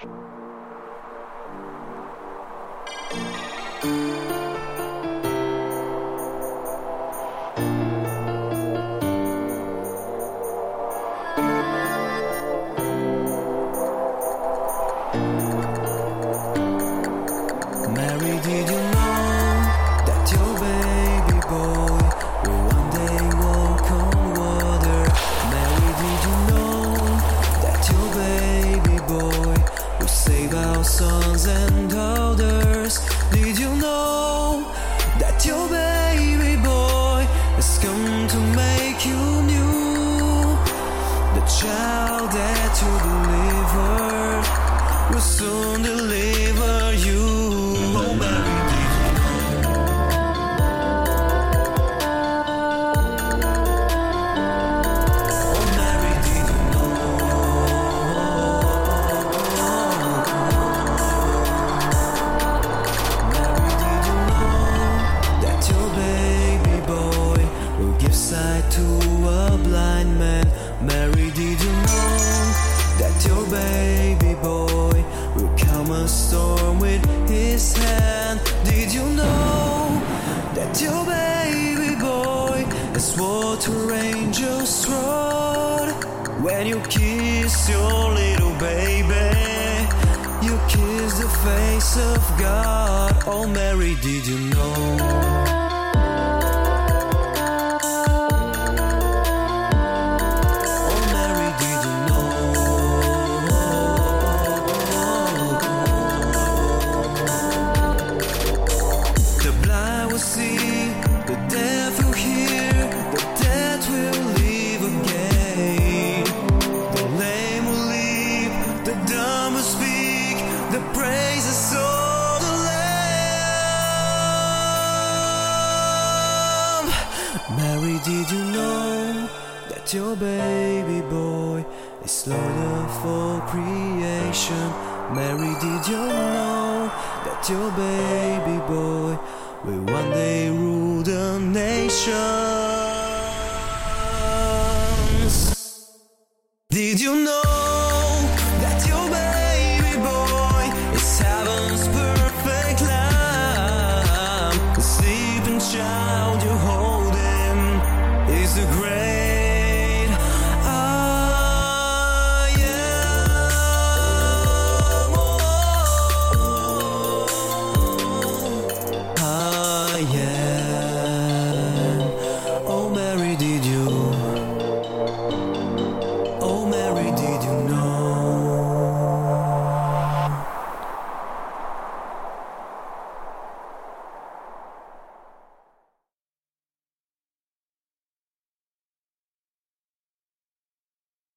Thank you. And daughters? Did you know that your baby boy has come to make you new? The child that you delivered will soon deliver you. Sight to a blind man? Mary, did you know that your baby boy will calm a storm with his hand? Did you know that your baby boy is what your angels trod? When you kiss your little baby, you kiss the face of God. Oh, Mary, did you know? Mary, did you know that your baby boy is slaughtered for creation? Mary, did you know that your baby boy will one day rule the nations? Did you know that your baby